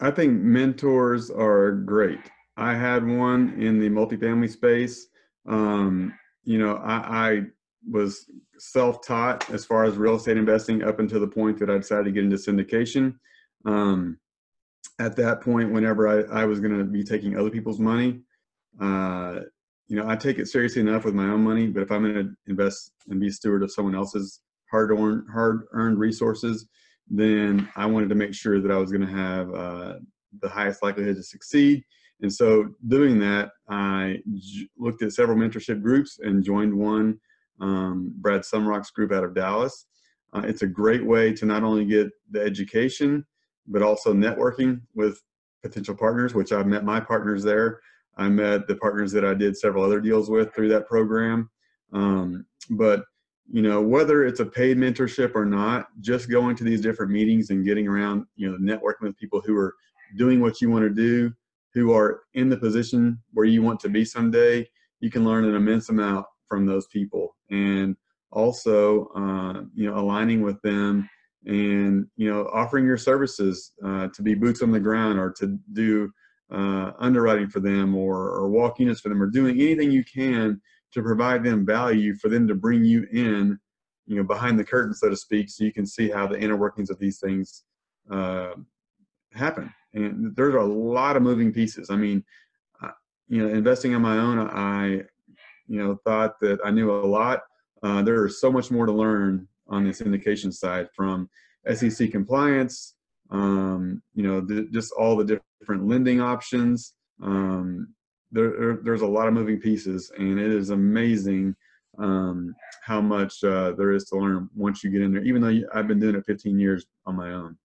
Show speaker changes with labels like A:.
A: I think mentors are great. I had one in the multifamily space. Um, you know, I, I was self-taught as far as real estate investing up until the point that I decided to get into syndication. Um, at that point, whenever I, I was going to be taking other people's money, uh, you know, I take it seriously enough with my own money, but if I'm going to invest and be steward of someone else's hard-earned hard-earned resources, then I wanted to make sure that I was going to have uh, the highest likelihood to succeed. And so, doing that, I looked at several mentorship groups and joined one, um, Brad Sumrok's group out of Dallas. Uh, it's a great way to not only get the education, but also networking with potential partners, which I've met my partners there. I met the partners that I did several other deals with through that program. Um, but you know, whether it's a paid mentorship or not, just going to these different meetings and getting around, you know, networking with people who are doing what you want to do, who are in the position where you want to be someday, you can learn an immense amount from those people. And also, uh, you know, aligning with them and, you know, offering your services uh, to be boots on the ground or to do uh, underwriting for them or, or walk units for them or doing anything you can to provide them value for them to bring you in, you know, behind the curtain, so to speak, so you can see how the inner workings of these things uh, happen. And there's a lot of moving pieces. I mean, you know, investing on my own, I, you know, thought that I knew a lot. Uh, there is so much more to learn on the syndication side from SEC compliance, um, you know, just all the different lending options, um, there, there's a lot of moving pieces, and it is amazing um, how much uh, there is to learn once you get in there. Even though I've been doing it 15 years on my own.